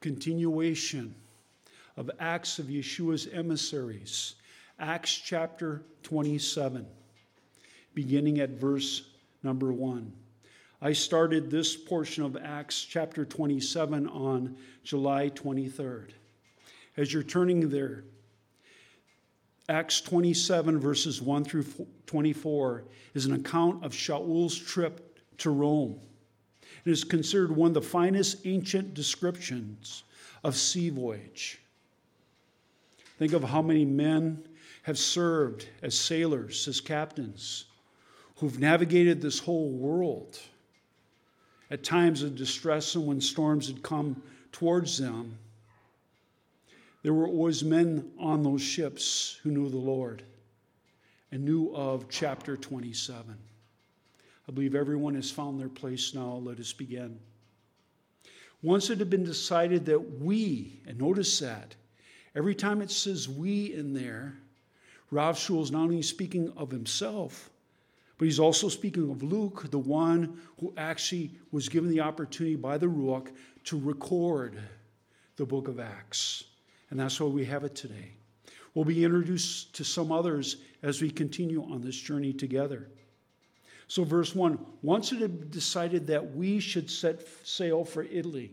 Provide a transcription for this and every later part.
continuation of Acts of Yeshua's emissaries, Acts chapter 27, beginning at verse number 1. I started this portion of Acts chapter 27 on July 23rd. As you're turning there, Acts 27, verses 1 through 24, is an account of Shaul's trip to Rome. It is considered one of the finest ancient descriptions of sea voyage. Think of how many men have served as sailors, as captains, who've navigated this whole world at times of distress and when storms had come towards them. There were always men on those ships who knew the Lord and knew of chapter 27. I believe everyone has found their place now. Let us begin. Once it had been decided that we, and notice that, every time it says we in there, Rav Shaul is not only speaking of himself, but he's also speaking of Luke, the one who actually was given the opportunity by the Ruach to record the book of Acts. And that's why we have it today. We'll be introduced to some others as we continue on this journey together. So, verse 1 once it had decided that we should set sail for Italy,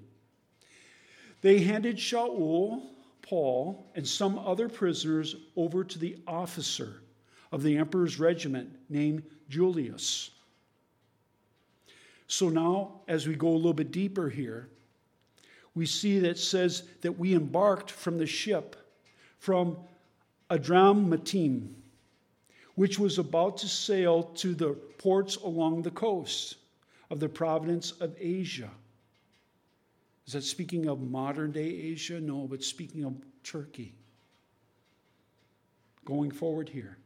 they handed Shaul, Paul, and some other prisoners over to the officer of the emperor's regiment named Julius. So now, as we go a little bit deeper here, we see that it says that we embarked from the ship from Adramyttium, which was about to sail to the ports along the coast of the province of Asia. Is that speaking of modern day Asia? No, but speaking of Turkey. Going forward here.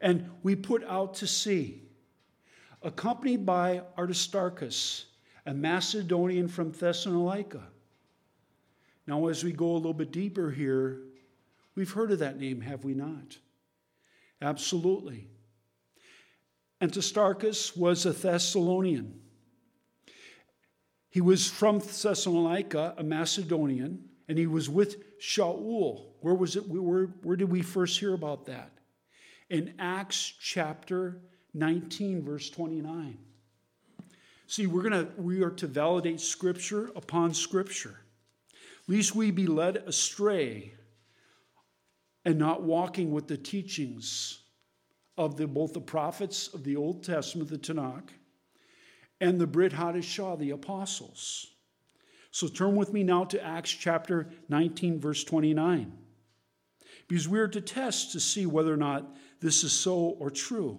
And we put out to sea, accompanied by Aristarchus, a Macedonian from Thessalonica. Now, as we go a little bit deeper here, we've heard of that name, have we not? Absolutely. Aristarchus was a Thessalonian. He was from Thessalonica, a Macedonian, and he was with Shaul. Where was it? Where, where did we first hear about that? in Acts chapter 19, verse 29. See, we're gonna we are to validate scripture upon scripture. Least we be led astray and not walking with the teachings of the, both the prophets of the Old Testament, the Tanakh, and the Brit Hadashah, the apostles. So turn with me now to Acts chapter 19, verse 29. Because we are to test to see whether or not this is so or true.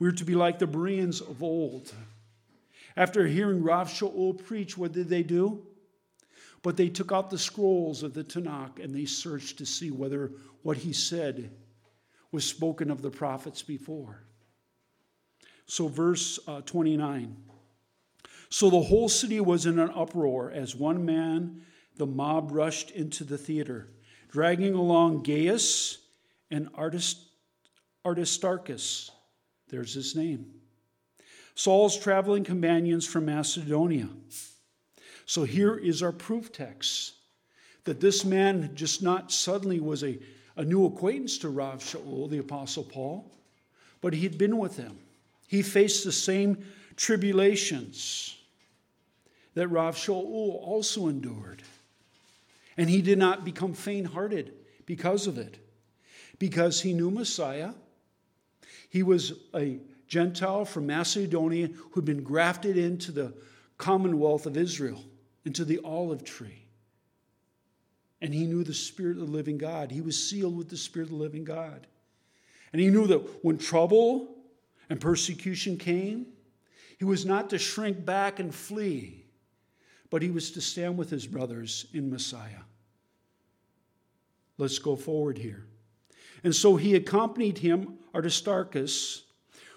We're to be like the Bereans of old. After hearing Rav Shaul preach, what did they do? But they took out the scrolls of the Tanakh and they searched to see whether what he said was spoken of the prophets before. So, verse uh, 29. So the whole city was in an uproar. As one man, the mob rushed into the theater, dragging along Gaius and Artist Aristarchus. There's his name. Saul's traveling companions from Macedonia. So here is our proof text that this man just not suddenly was a, a new acquaintance to Rav Shaul, the Apostle Paul, but he'd been with him. He faced the same tribulations that Rav Shaul also endured. And he did not become faint hearted because of it, because he knew Messiah he was a Gentile from Macedonia who'd been grafted into the commonwealth of Israel, into the olive tree. And he knew the Spirit of the living God. He was sealed with the Spirit of the living God. And he knew that when trouble and persecution came, he was not to shrink back and flee, but he was to stand with his brothers in Messiah. Let's go forward here. And so he accompanied him, Aristarchus,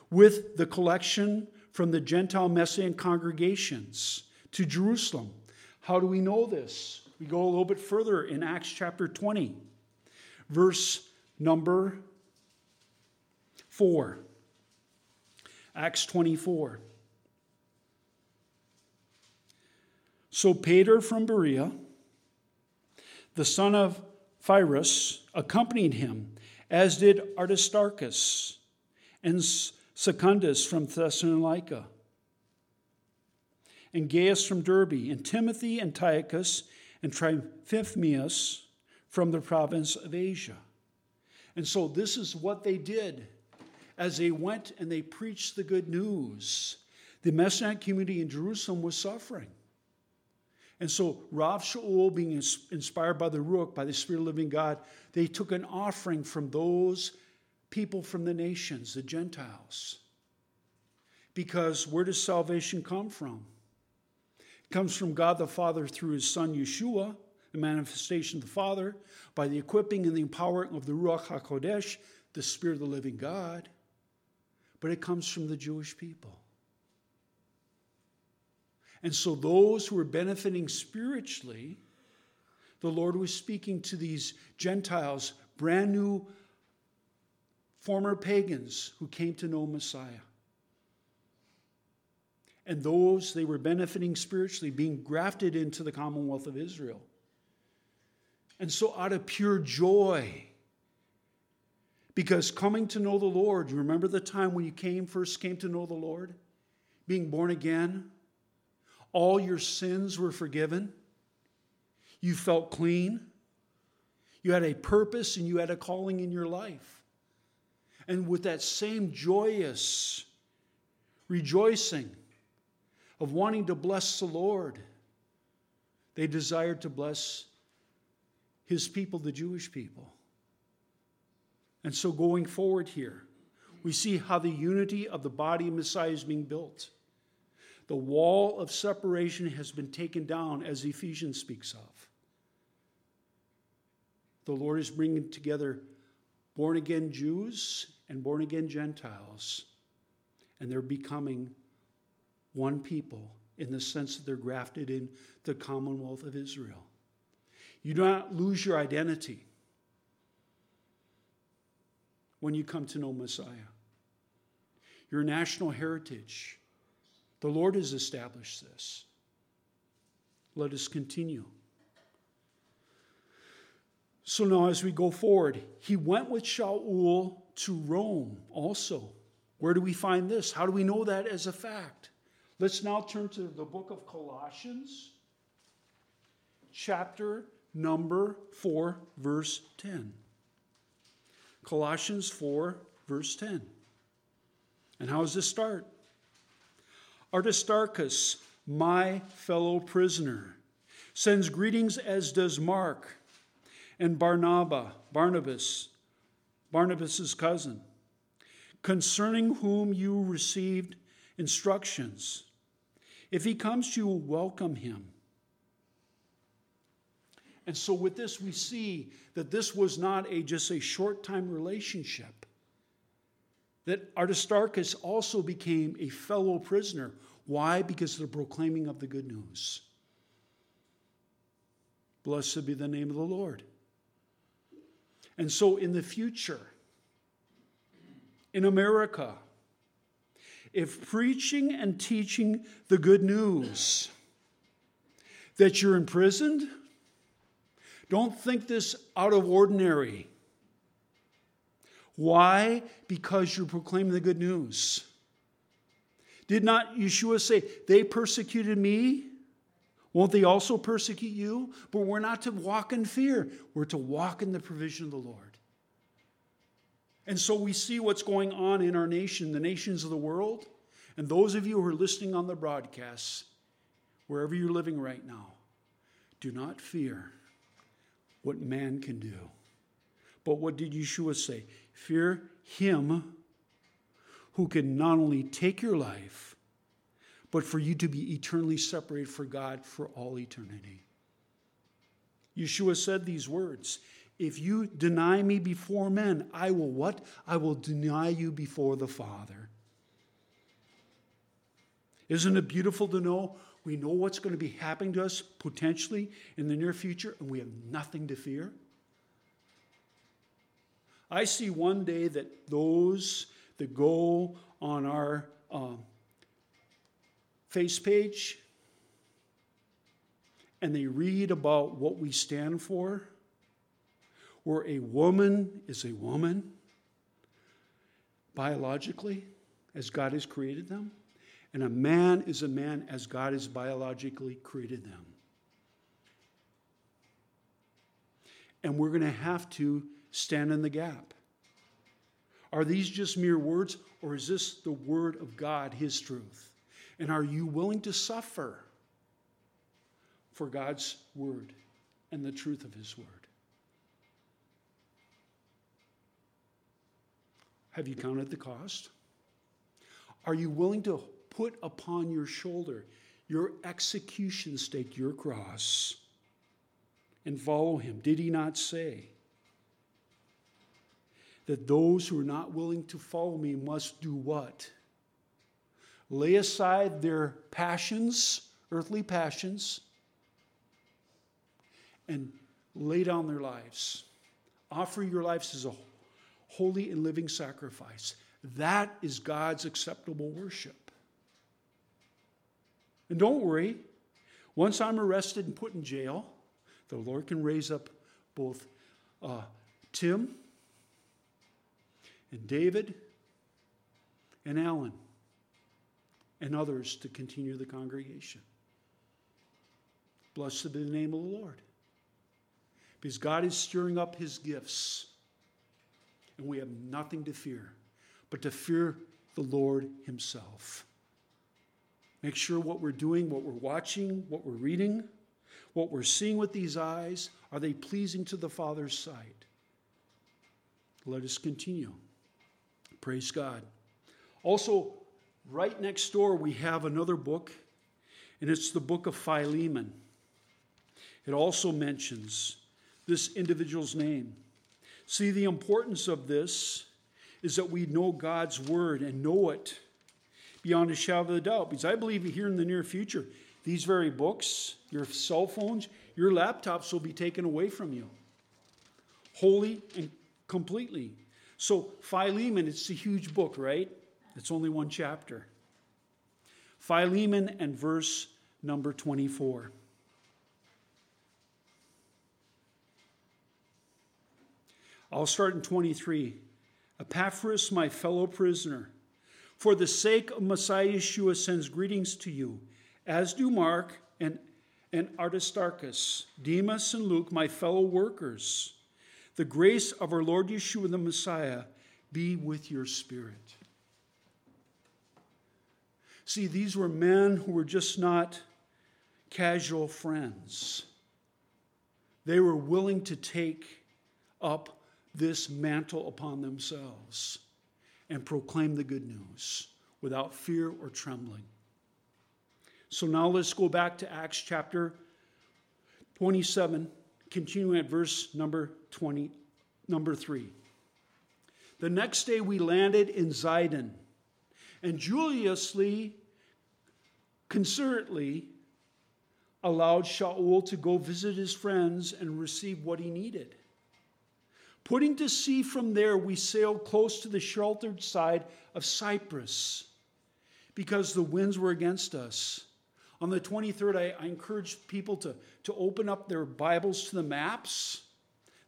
with the collection from the Gentile Messianic congregations to Jerusalem. How do we know this? We go a little bit further in Acts chapter 20, verse number 4. Acts 24. Sopater from Berea the son of Pyrrhus, accompanied him, as did Aristarchus and Secundus from Thessalonica, and Gaius from Derbe, and Timothy and and Trophimus from the province of Asia. And so this is what they did as they went and they preached the good news. The Messianic community in Jerusalem was suffering. And so Rav Shaul, being inspired by the Ruach, by the Spirit of living God, they took an offering from those people from the nations, the Gentiles. Because where does salvation come from? Comes from God the Father through his Son Yeshua, the manifestation of the Father, by the equipping and the empowering of the Ruach HaKodesh, the Spirit of the living God. But it comes from the Jewish people. And so, those who were benefiting spiritually, the Lord was speaking to these Gentiles, brand new former pagans who came to know Messiah. And those they were benefiting spiritually, being grafted into the commonwealth of Israel. And so, out of pure joy, because coming to know the Lord, you remember the time when you came first came to know the Lord? Being born again? All your sins were forgiven. You felt clean. You had a purpose and you had a calling in your life. And with that same joyous rejoicing of wanting to bless the Lord, they desired to bless his people, the Jewish people. And so going forward here, we see how the unity of the body of Messiah is being built. The wall of separation has been taken down, as Ephesians speaks of. The Lord is bringing together born again Jews and born again Gentiles, and they're becoming one people in the sense that they're grafted in the commonwealth of Israel. You do not lose your identity when you come to know Messiah. Your national heritage the Lord has established this. Let us continue. So now, as we go forward, he went with Shaul to Rome also. Where do we find this? How do we know that as a fact? Let's now turn to the book of Colossians, chapter number 4, verse 10. Colossians 4, verse 10. And how does this start? Aristarchus, my fellow prisoner, sends greetings, as does Mark and Barnabas, Barnabas, Barnabas's cousin, concerning whom you received instructions. If he comes to you, welcome him. And so, with this, we see that this was not a just a short time relationship that Aristarchus also became a fellow prisoner. Why? Because of the proclaiming of the good news. Blessed be the name of the Lord. And so, in the future, in America, if preaching and teaching the good news that you're imprisoned, don't think this out of ordinary. Why? Because you're proclaiming the good news. Did not Yeshua say, They persecuted me? Won't they also persecute you? But we're not to walk in fear, we're to walk in the provision of the Lord. And so we see what's going on in our nation, the nations of the world. And those of you who are listening on the broadcasts, wherever you're living right now, do not fear what man can do. But what did Yeshua say? Fear him who can not only take your life, but for you to be eternally separated for God for all eternity. Yeshua said these words If you deny me before men, I will what? I will deny you before the Father. Isn't it beautiful to know we know what's going to be happening to us potentially in the near future and we have nothing to fear? I see one day that those that go on our um, face page and they read about what we stand for, where a woman is a woman biologically, as God has created them, and a man is a man as God has biologically created them. And we're going to have to stand in the gap. Are these just mere words, or is this the word of God, His truth? And are you willing to suffer for God's word and the truth of His word? Have you counted the cost? Are you willing to put upon your shoulder your execution stake, your cross, and follow Him? Did He not say? that those who are not willing to follow me must do what? Lay aside their passions, earthly passions, and lay down their lives. Offer your lives as a holy and living sacrifice. That is God's acceptable worship. And don't worry, once I'm arrested and put in jail, the Lord can raise up both uh, Tim and David and Alan and others to continue the congregation. Blessed be the name of the Lord. Because God is stirring up his gifts, and we have nothing to fear but to fear the Lord himself. Make sure what we're doing, what we're watching, what we're reading, what we're seeing with these eyes, are they pleasing to the Father's sight? Let us continue. Praise God. Also, right next door, we have another book, and it's the book of Philemon. It also mentions this individual's name. See, the importance of this is that we know God's word and know it beyond a shadow of a doubt. Because I believe here in the near future, these very books, your cell phones, your laptops will be taken away from you wholly and completely. So, Philemon, it's a huge book, right? It's only one chapter. Philemon and verse number 24. I'll start in 23. Epaphras, my fellow prisoner, for the sake of Messiah Yeshua, sends greetings to you, as do Mark and, and Aristarchus, Demas and Luke, my fellow workers. The grace of our Lord Yeshua the Messiah be with your spirit. See, these were men who were just not casual friends. They were willing to take up this mantle upon themselves and proclaim the good news without fear or trembling. So now let's go back to Acts chapter 27 continuing at verse number 20, number 3. The next day we landed in Zidon, and Julius, considerately, allowed Shaul to go visit his friends and receive what he needed. Putting to sea from there, we sailed close to the sheltered side of Cyprus because the winds were against us. On the 23rd, I, I encourage people to, to open up their Bibles to the maps.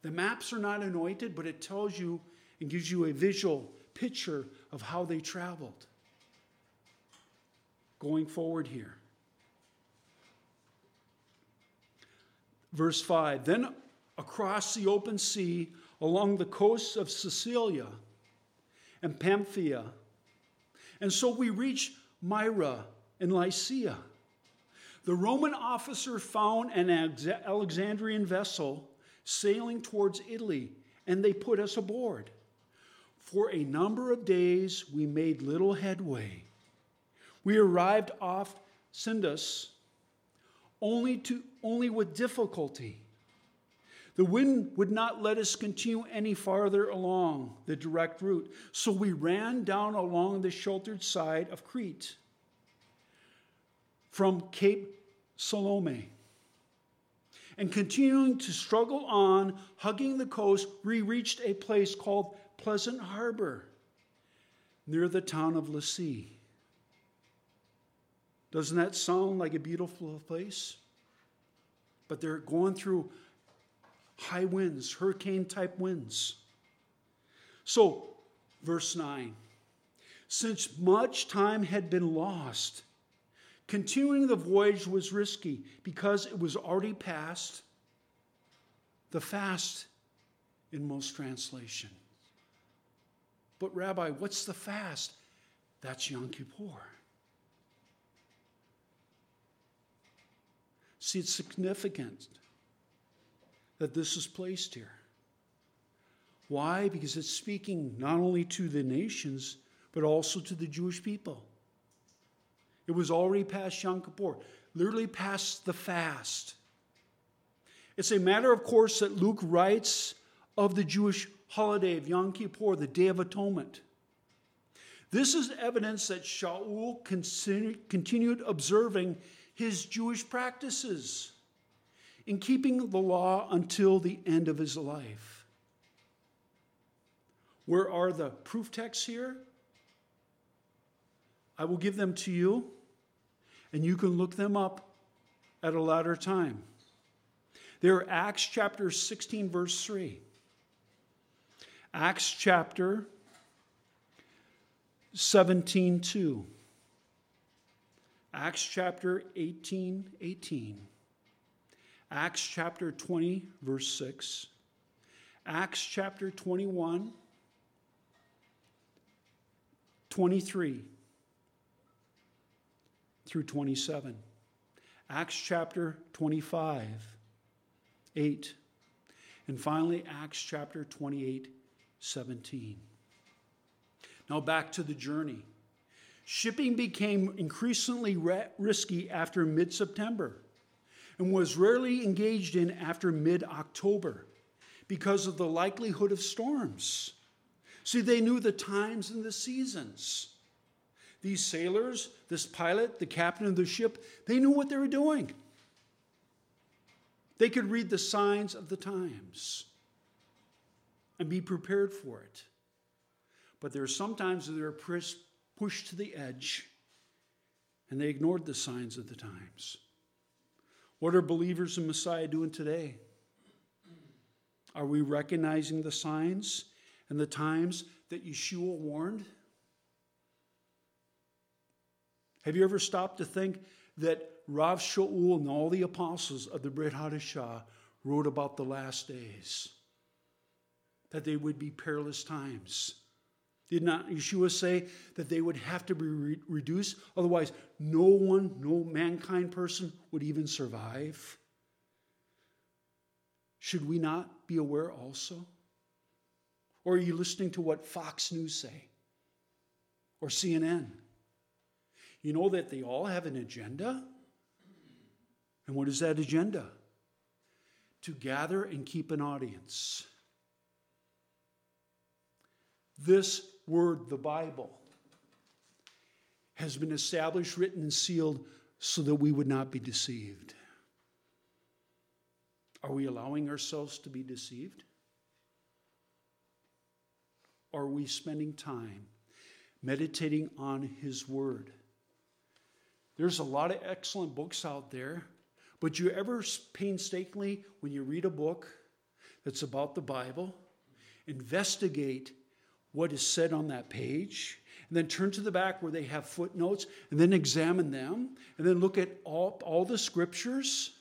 The maps are not anointed, but it tells you and gives you a visual picture of how they traveled. Going forward here. Verse 5 Then across the open sea, along the coasts of Cilicia and Pamphylia. And so we reach Myra and Lycia. The Roman officer found an Alexandrian vessel sailing towards Italy, and they put us aboard. For a number of days, we made little headway. We arrived off Sindus only, to, only with difficulty. The wind would not let us continue any farther along the direct route, so we ran down along the sheltered side of Crete from Cape Salmone. And continuing to struggle on, hugging the coast, we reached a place called Pleasant Harbor near the town of Lasea. Doesn't that sound like a beautiful place? but they're going through high winds, hurricane type winds. So, verse 9 since much time had been lost, continuing the voyage was risky because it was already past the fast in most translation. But, Rabbi, what's the fast? That's Yom Kippur. See, it's significant that this is placed here. Why? Because it's speaking not only to the nations, but also to the Jewish people. It was already past Yom Kippur, literally past the fast. It's a matter of course that Luke writes of the Jewish holiday of Yom Kippur, the Day of Atonement. This is evidence that Shaul continued observing his Jewish practices in keeping the law until the end of his life. Where are the proof texts here? I will give them to you, and you can look them up at a later time. They're Acts chapter 16, verse 3. Acts chapter 17, 2. Acts chapter 18, 18. Acts chapter 20, verse 6. Acts chapter 21, 23 through 27. Acts chapter 25, 8. And finally, Acts chapter 28, 17. Now back to the journey. Shipping became increasingly risky after mid September and was rarely engaged in after mid October because of the likelihood of storms. See, they knew the times and the seasons. These sailors, this pilot, the captain of the ship, they knew what they were doing. They could read the signs of the times and be prepared for it. But there are sometimes they're pushed to the edge and they ignored the signs of the times. What are believers in Messiah doing today? Are we recognizing the signs and the times that Yeshua warned? Have you ever stopped to think that Rav Shaul and all the apostles of the Brit Hadashah wrote about the last days? That they would be perilous times. Did not Yeshua say that they would have to be re- reduced? Otherwise, no one, no mankind person would even survive. Should we not be aware also? Or are you listening to what Fox News say? Or CNN? You know that they all have an agenda? And what is that agenda? To gather and keep an audience. This word, the Bible, has been established, written, and sealed so that we would not be deceived. Are we allowing ourselves to be deceived? Are we spending time meditating on His Word? There's a lot of excellent books out there, but you ever painstakingly, when you read a book that's about the Bible, investigate what is said on that page, and then turn to the back where they have footnotes, and then examine them, and then look at all, all the scriptures,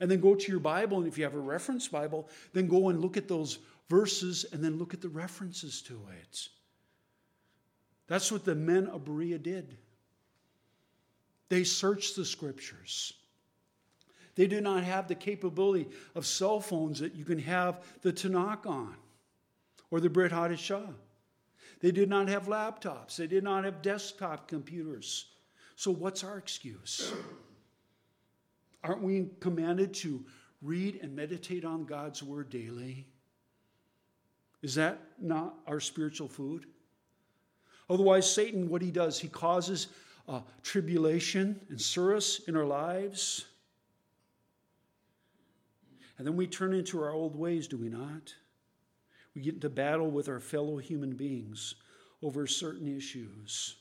and then go to your Bible, and if you have a reference Bible, then go and look at those verses, and then look at the references to it. That's what the men of Berea did. They searched the scriptures. They did not have the capability of cell phones that you can have the Tanakh on or the Brit Hadashah. They did not have laptops. They did not have desktop computers. So, what's our excuse? Aren't we commanded to read and meditate on God's word daily? Is that not our spiritual food? Otherwise, Satan, what he does, he causes uh, tribulation and sorrows in our lives. And then we turn into our old ways, do we not? We get into battle with our fellow human beings over certain issues.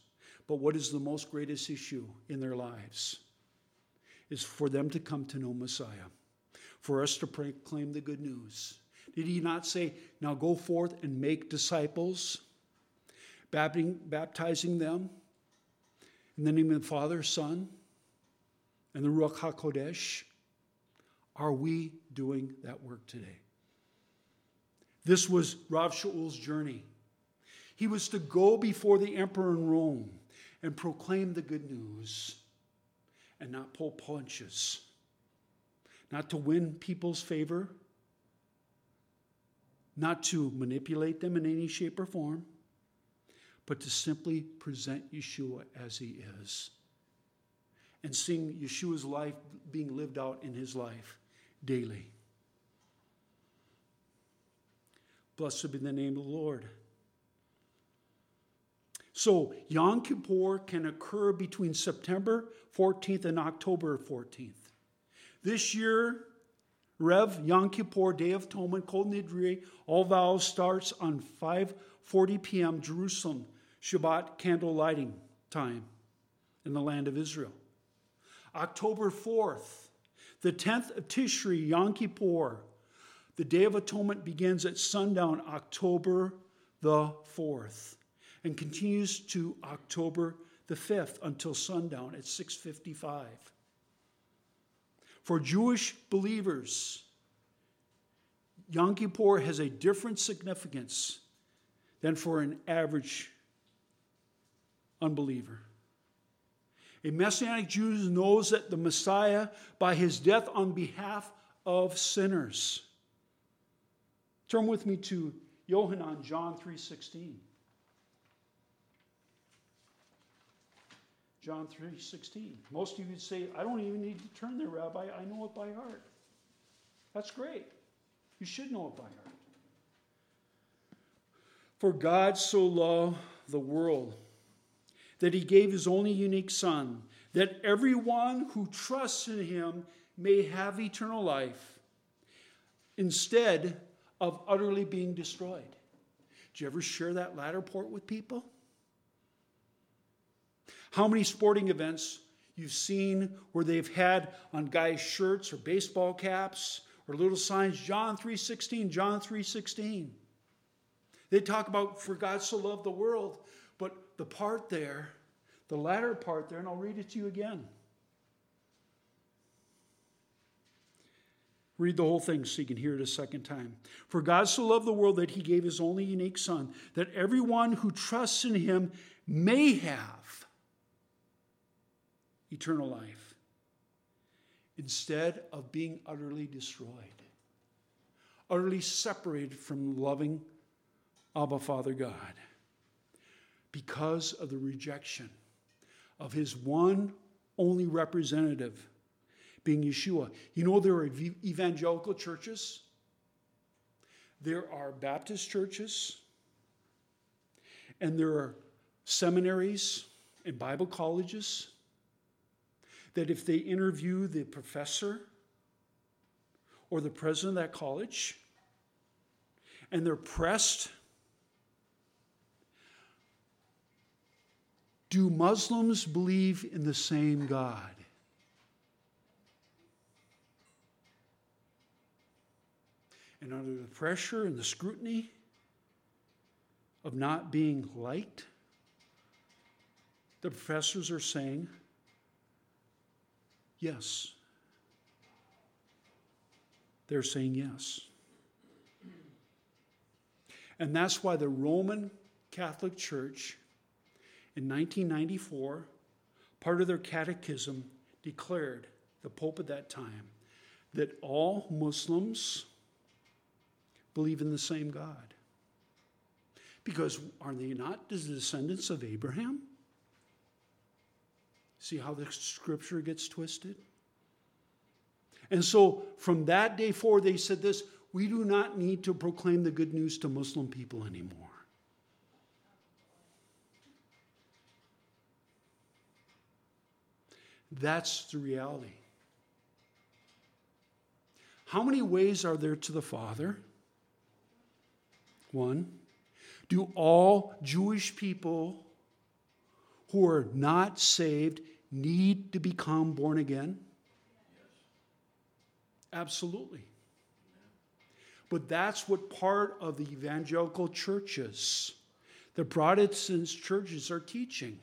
But what is the most greatest issue in their lives? is for them to come to know Messiah, for us to proclaim the good news. Did he not say, Now go forth and make disciples, baptizing them in the name of the Father, Son, and the Ruach HaKodesh? Are we doing that work today? This was Rav Shaul's journey. He was to go before the emperor in Rome and proclaim the good news and not pull punches, not to win people's favor, not to manipulate them in any shape or form, but to simply present Yeshua as he is and seeing Yeshua's life being lived out in his life daily. Blessed be the name of the Lord. So, Yom Kippur can occur between September 14th and October 14th. This year, Erev Yom Kippur, Day of Atonement, Kol Nidre, all vows starts on 5:40 p.m. Jerusalem Shabbat candle lighting time in the land of Israel. October 4th, the 10th of Tishri, Yom Kippur, the Day of Atonement begins at sundown, October the 4th and continues to October the 5th until sundown at 6:55. For Jewish believers, Yom Kippur has a different significance than for an average unbeliever. A Messianic Jew knows that the Messiah, by his death on behalf of sinners. Turn with me to Yohanan, John 3:16. John 3:16. Most of you would say, I don't even need to turn there, Rabbi. I know it by heart. That's great. You should know it by heart. For God so loved the world that he gave his only unique Son, that everyone who trusts in him may have eternal life instead of utterly being destroyed. Do you ever share that latter part with people? How many sporting events you've seen where they've had on guys' shirts or baseball caps or little signs, John 3.16, John 3.16. They talk about for God so loved the world, but the part there, the latter part there, and I'll read it to you again. Read the whole thing so you can hear it a second time. For God so loved the world that he gave his only unique Son, that everyone who trusts in him may have eternal life instead of being utterly destroyed, utterly separated from loving Abba Father God because of the rejection of his one only representative being Yeshua. You know, there are evangelical churches, there are Baptist churches, and there are seminaries and Bible colleges that if they interview the professor or the president of that college and they're pressed, do Muslims believe in the same God? And under the pressure and the scrutiny of not being liked, the professors are saying, Yes. They're saying yes. And that's why the Roman Catholic Church in 1994, part of their catechism declared, the Pope at that time, that all Muslims believe in the same God. Because are they not the descendants of Abraham? See how the scripture gets twisted? And so from that day forward, they said this we do not need to proclaim the good news to Muslim people anymore. That's the reality. How many ways are there to the Father? One. Do all Jewish people who are not saved need to become born again? Absolutely. But that's what part of the evangelical churches, the Protestant churches, are teaching.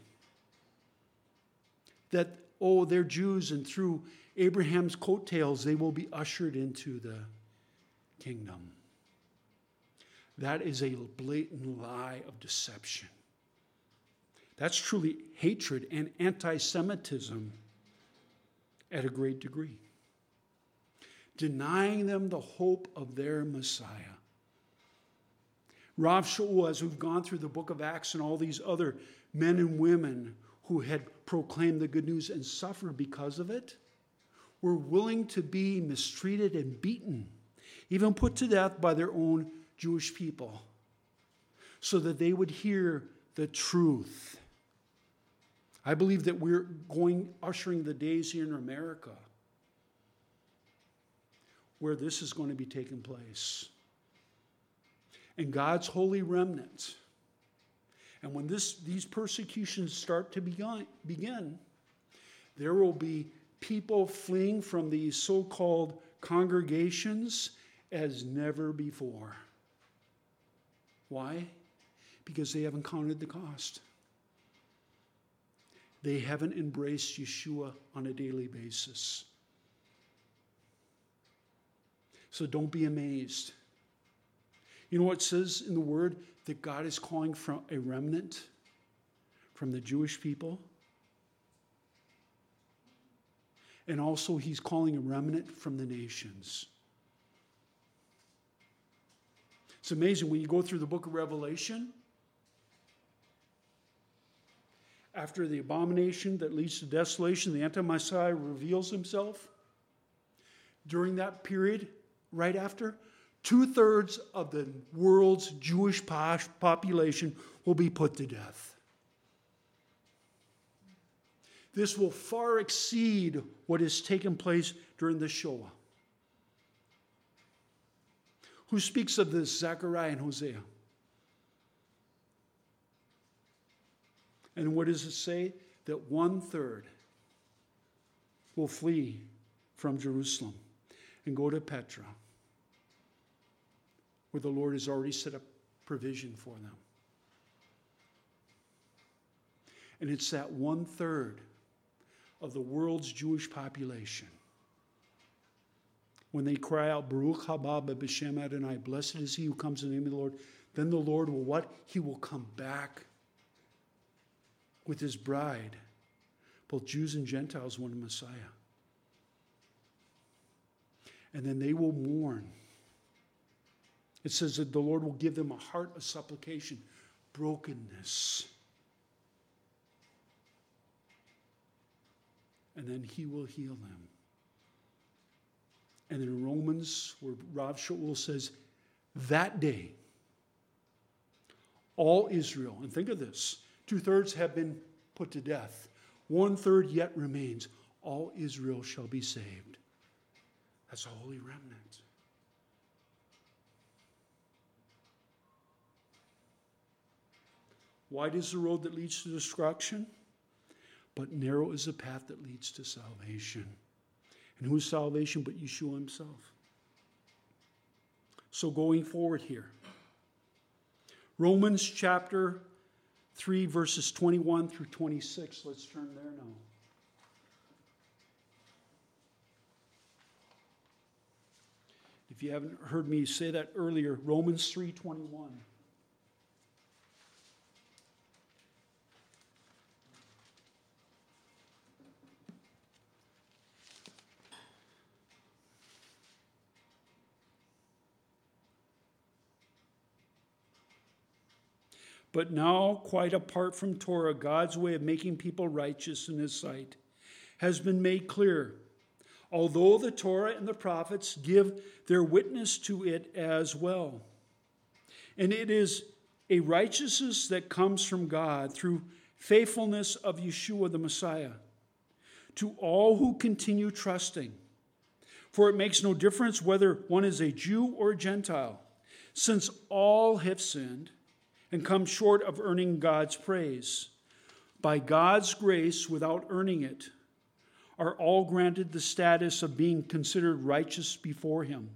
That, oh, they're Jews, and through Abraham's coattails, they will be ushered into the kingdom. That is a blatant lie of deception. That's truly hatred and anti Semitism at a great degree denying them the hope of their Messiah. Rav Shaul, as we've gone through the book of Acts and all these other men and women who had proclaimed the good news and suffered because of it, were willing to be mistreated and beaten, even put to death by their own Jewish people, so that they would hear the truth. I believe that we're going, ushering the days here in America where this is going to be taking place. And God's holy remnant. And when this, these persecutions start to begin, begin, there will be people fleeing from these so called congregations as never before. Why? Because they haven't counted the cost. They haven't embraced Yeshua on a daily basis. So don't be amazed. You know what says in the word that God is calling from a remnant from the Jewish people? And also, he's calling a remnant from the nations. It's amazing when you go through the book of Revelation, after the abomination that leads to desolation, the anti Messiah reveals himself. During that period, right after, two thirds of the world's Jewish population will be put to death. This will far exceed what has taken place during the Shoah. Who speaks of this? Zechariah and Hosea. And what does it say? That one third will flee from Jerusalem and go to Petra, where the Lord has already set up provision for them. And it's that one third of the world's Jewish population. When they cry out, Baruch haba b'shem Adonai, blessed is he who comes in the name of the Lord, then the Lord will what? He will come back with his bride, both Jews and Gentiles, one Messiah and then they will mourn. It says that the Lord will give them a heart of supplication, brokenness. And then he will heal them. And in Romans, where Rav Shaul says, that day, all Israel, and think of this two thirds have been put to death, one third yet remains. All Israel shall be saved. That's a holy remnant. Wide is the road that leads to destruction, but narrow is the path that leads to salvation. And whose salvation but Yeshua himself? So, going forward here, Romans chapter 3, verses 21 through 26. Let's turn there now. If you haven't heard me say that earlier, Romans 3:21. But now, quite apart from Torah, God's way of making people righteous in His sight has been made clear although the Torah and the prophets give their witness to it as well. And it is a righteousness that comes from God through faithfulness of Yeshua the Messiah to all who continue trusting. For it makes no difference whether one is a Jew or a Gentile, since all have sinned and come short of earning God's praise. By God's grace, without earning it, are all granted the status of being considered righteous before Him.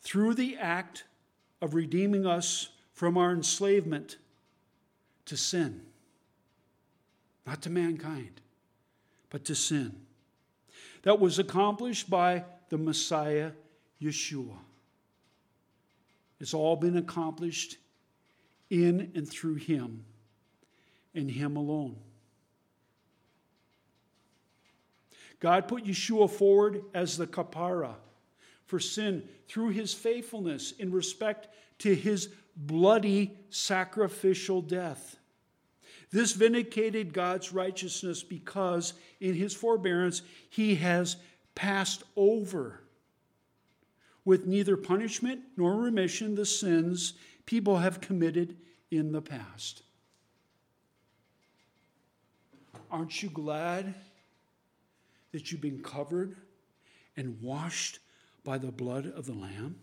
Through the act of redeeming us from our enslavement to sin, not to mankind, but to sin. That was accomplished by the Messiah, Yeshua. It's all been accomplished in and through Him and Him alone. God put Yeshua forward as the kapara for sin through his faithfulness in respect to his bloody sacrificial death. This vindicated God's righteousness because in his forbearance he has passed over with neither punishment nor remission the sins people have committed in the past. Aren't you glad that you've been covered and washed by the blood of the Lamb?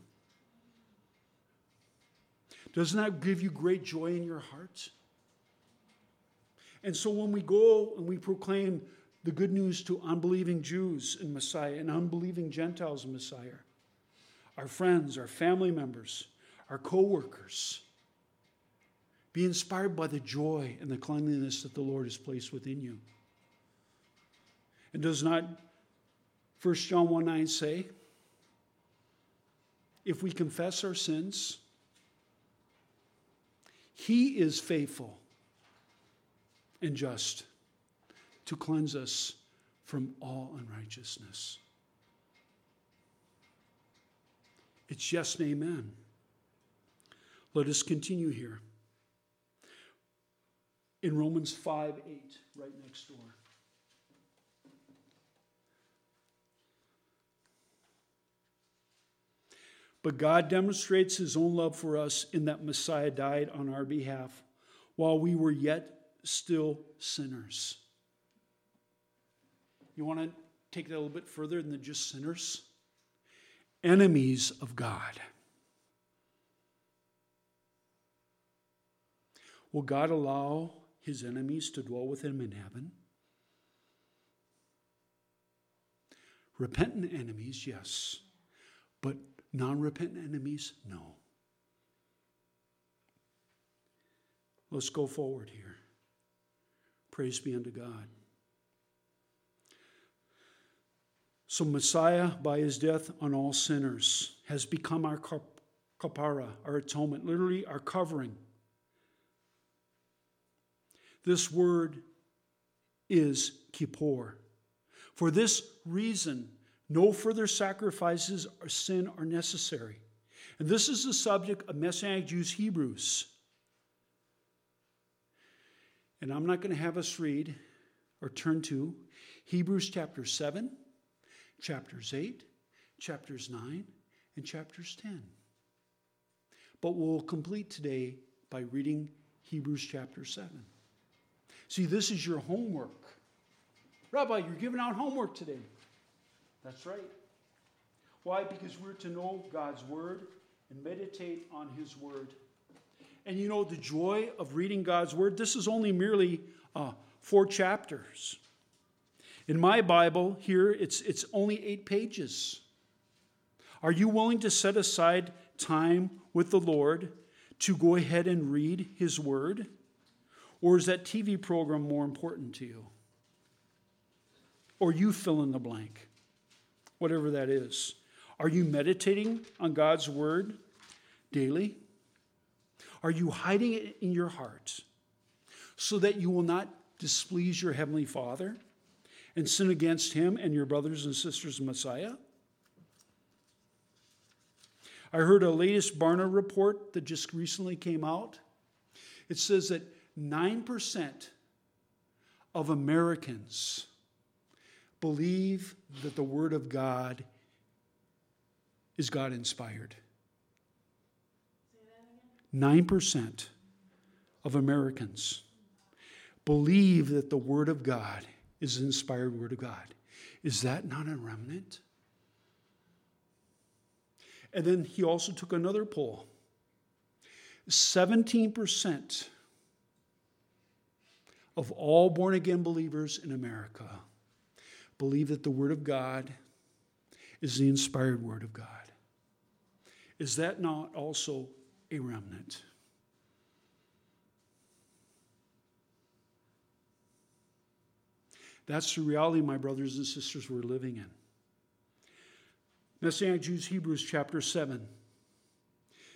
Doesn't that give you great joy in your hearts? And so when we go and we proclaim the good news to unbelieving Jews and Messiah and unbelieving Gentiles in Messiah, our friends, our family members, our co workers, be inspired by the joy and the cleanliness that the Lord has placed within you. And does not 1 John 1 9 say, if we confess our sins, he is faithful and just to cleanse us from all unrighteousness. It's and amen. Let us continue here. In Romans 5 8, right next door. But God demonstrates his own love for us in that Messiah died on our behalf while we were yet still sinners. You want to take that a little bit further than just sinners? Enemies of God. Will God allow his enemies to dwell with him in heaven? Repentant enemies, yes. But Non repentant enemies? No. Let's go forward here. Praise be unto God. So, Messiah, by his death on all sinners, has become our kapara, our atonement, literally our covering. This word is kippur. For this reason, no further sacrifices or sin are necessary. And this is the subject of Messianic Jews Hebrews. And I'm not going to have us read or turn to Hebrews chapter 7, chapters 8, chapters 9, and chapters 10. But we'll complete today by reading Hebrews chapter 7. See, this is your homework. Rabbi, you're giving out homework today. That's right. Why? Because we're to know God's Word and meditate on His Word. And you know, the joy of reading God's Word, this is only merely uh, four chapters. In my Bible, here, it's, it's only eight pages. Are you willing to set aside time with the Lord to go ahead and read His Word? Or is that TV program more important to you? Or you fill in the blank? whatever that is. Are you meditating on God's word daily? Are you hiding it in your heart so that you will not displease your Heavenly Father and sin against Him and your brothers and sisters in Messiah? I heard a latest Barna report that just recently came out. It says that 9% of Americans believe that the Word of God is God inspired. 9% of Americans believe that the Word of God is the inspired Word of God. Is that not a remnant? And then he also took another poll 17% of all born again believers in America believe that the Word of God is the inspired Word of God. Is that not also a remnant? That's the reality, my brothers and sisters, we're living in. Messianic Jews, Hebrews chapter 7.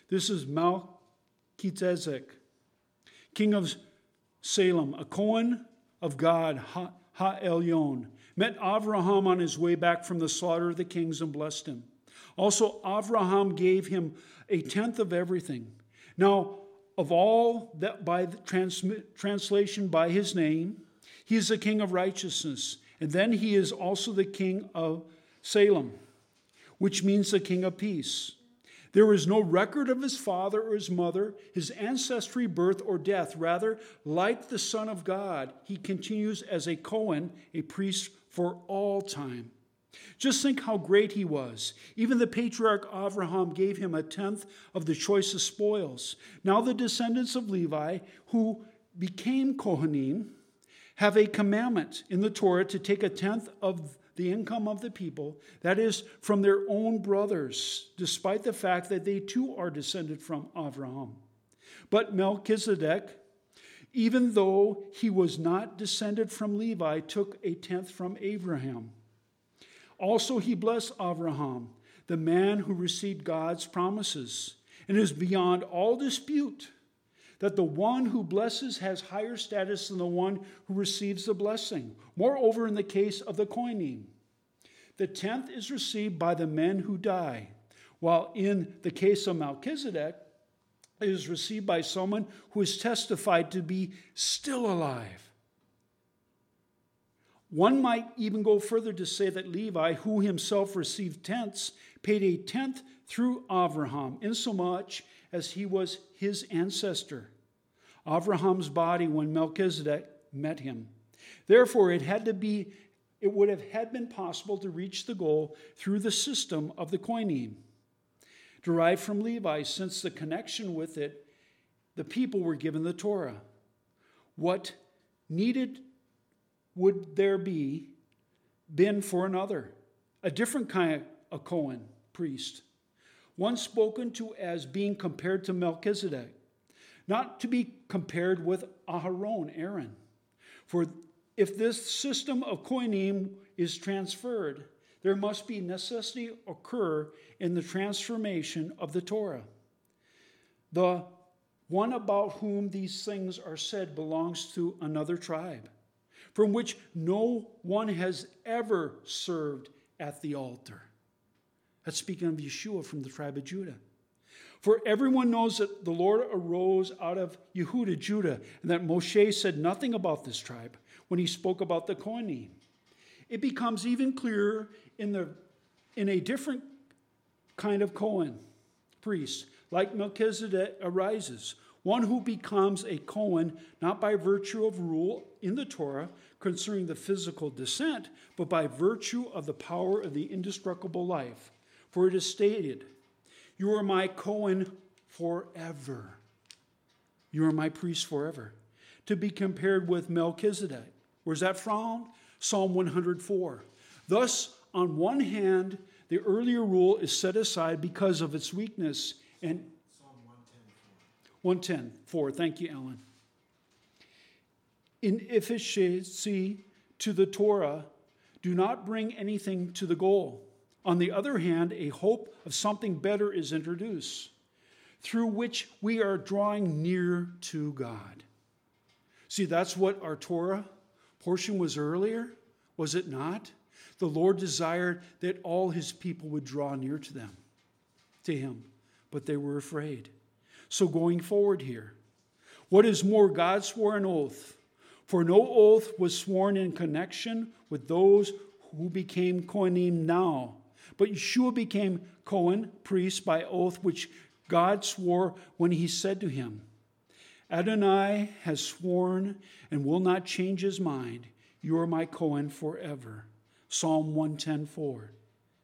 This is Melchizedek, king of Salem, a Cohen of God, Ha Elyon, met Avraham on his way back from the slaughter of the kings and blessed him. Also, Avraham gave him a tenth of everything. Now, of all that by the trans- translation by his name, he is the king of righteousness. And then he is also the king of Salem, which means the king of peace. There is no record of his father or his mother, his ancestry, birth, or death. Rather, like the Son of God, he continues as a Cohen, a priest for all time. Just think how great he was. Even the patriarch Abraham gave him a tenth of the choicest spoils. Now, the descendants of Levi, who became Kohanim, have a commandment in the Torah to take a tenth of the income of the people, that is, from their own brothers, despite the fact that they too are descended from Avraham. But Melchizedek, even though he was not descended from Levi, took a tenth from Abraham. Also, he blessed Avraham, the man who received God's promises, and is beyond all dispute that the one who blesses has higher status than the one who receives the blessing. Moreover, in the case of the kohanim, the tenth is received by the men who die, while in the case of Melchizedek, it is received by someone who is testified to be still alive. One might even go further to say that Levi, who himself received tenths, paid a tenth through Abraham, insomuch as he was his ancestor. Abraham's body when Melchizedek met him. Therefore, it had to be, it would have had been possible to reach the goal through the system of the kohanim, derived from Levi, since the connection with it, the people were given the Torah. What needed would there be been for another, a different kind of a Cohen priest, one spoken to as being compared to Melchizedek not to be compared with Aharon, Aaron. For if this system of kohanim is transferred, there must be necessity occur in the transformation of the Torah. The one about whom these things are said belongs to another tribe, from which no one has ever served at the altar. That's speaking of Yeshua from the tribe of Judah. For everyone knows that the Lord arose out of Yehuda, Judah, and that Moshe said nothing about this tribe when he spoke about the Kohanim. It becomes even clearer in, the, in a different kind of Cohen priest, like Melchizedek arises, one who becomes a Cohen not by virtue of rule in the Torah concerning the physical descent, but by virtue of the power of the indestructible life. For it is stated, you are my Cohen forever. You are my priest forever. To be compared with Melchizedek. Where's that from? Psalm 104. Thus, on one hand, the earlier rule is set aside because of its weakness. And Psalm 110, 110 4. Thank you, Alan. In efficiency to the Torah, do not bring anything to the goal. On the other hand, a hope of something better is introduced, through which we are drawing near to God. See, that's what our Torah portion was earlier, was it not? The Lord desired that all his people would draw near to them, to him, but they were afraid. So going forward here, what is more, God swore an oath, for no oath was sworn in connection with those who became Kohanim now but Yeshua became Cohen, priest, by oath which God swore when he said to him, Adonai has sworn and will not change his mind. You are my Cohen forever. Psalm 110:4.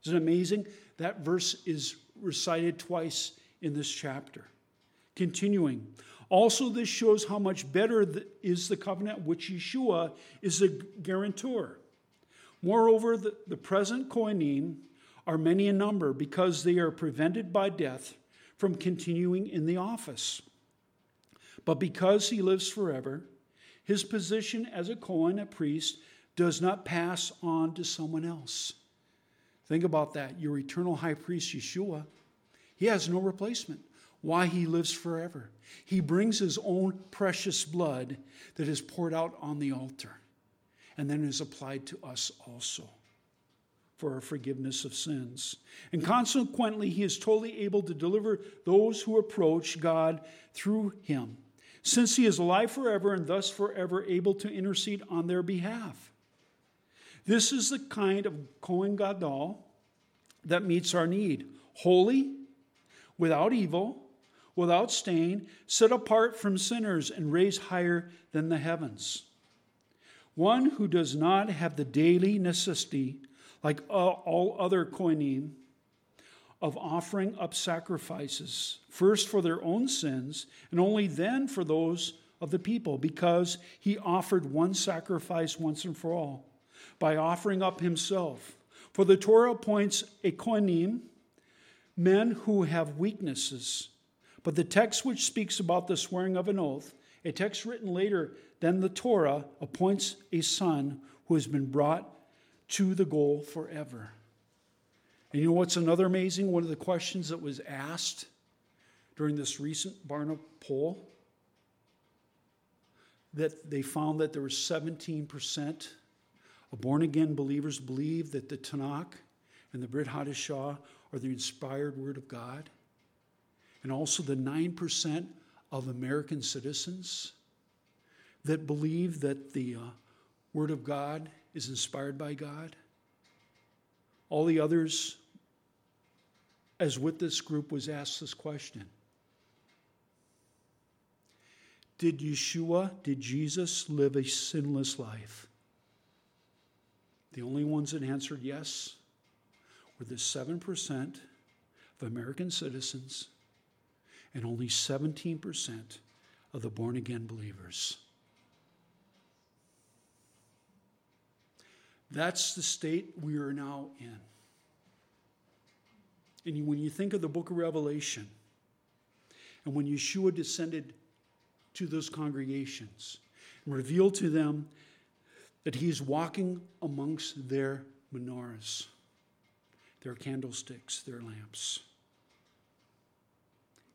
Isn't it amazing? That verse is recited twice in this chapter. Continuing. Also, this shows how much better is the covenant which Yeshua is the guarantor. Moreover, the, the present Kohanim are many in number because they are prevented by death from continuing in the office. But because he lives forever, his position as a Kohen, a priest, does not pass on to someone else. Think about that. Your eternal high priest, Yeshua, he has no replacement. Why he lives forever. He brings his own precious blood that is poured out on the altar and then is applied to us also for our forgiveness of sins. And consequently, he is totally able to deliver those who approach God through him, since he is alive forever and thus forever able to intercede on their behalf. This is the kind of Kohen Gadol that meets our need holy, without evil, without stain, set apart from sinners, and raised higher than the heavens. One who does not have the daily necessity, like all other kohanim, of offering up sacrifices, first for their own sins, and only then for those of the people, because he offered one sacrifice once and for all by offering up himself. For the Torah appoints a kohanim, men who have weaknesses. But the text which speaks about the swearing of an oath, a text written later than the Torah appoints a son who has been brought to the goal forever. And you know what's another amazing? One of the questions that was asked during this recent Barna poll that they found that there was 17% of born again believers believe that the Tanakh and the Brit Hadashah are the inspired word of God. And also the 9% of American citizens that believe that the uh, Word of God is inspired by God. All the others, as with this group, was asked this question Did Yeshua, did Jesus live a sinless life? The only ones that answered yes were the 7% of American citizens and only 17% of the born again believers. That's the state we are now in. And when you think of the book of Revelation, and when Yeshua descended to those congregations and revealed to them that he's walking amongst their menorahs, their candlesticks, their lamps.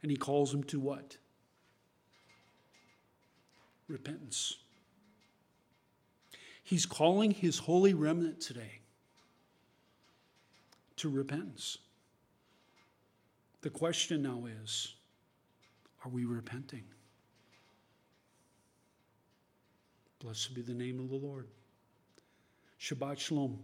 And he calls them to what? Repentance. He's calling his holy remnant today to repentance. The question now is are we repenting? Blessed be the name of the Lord. Shabbat Shalom.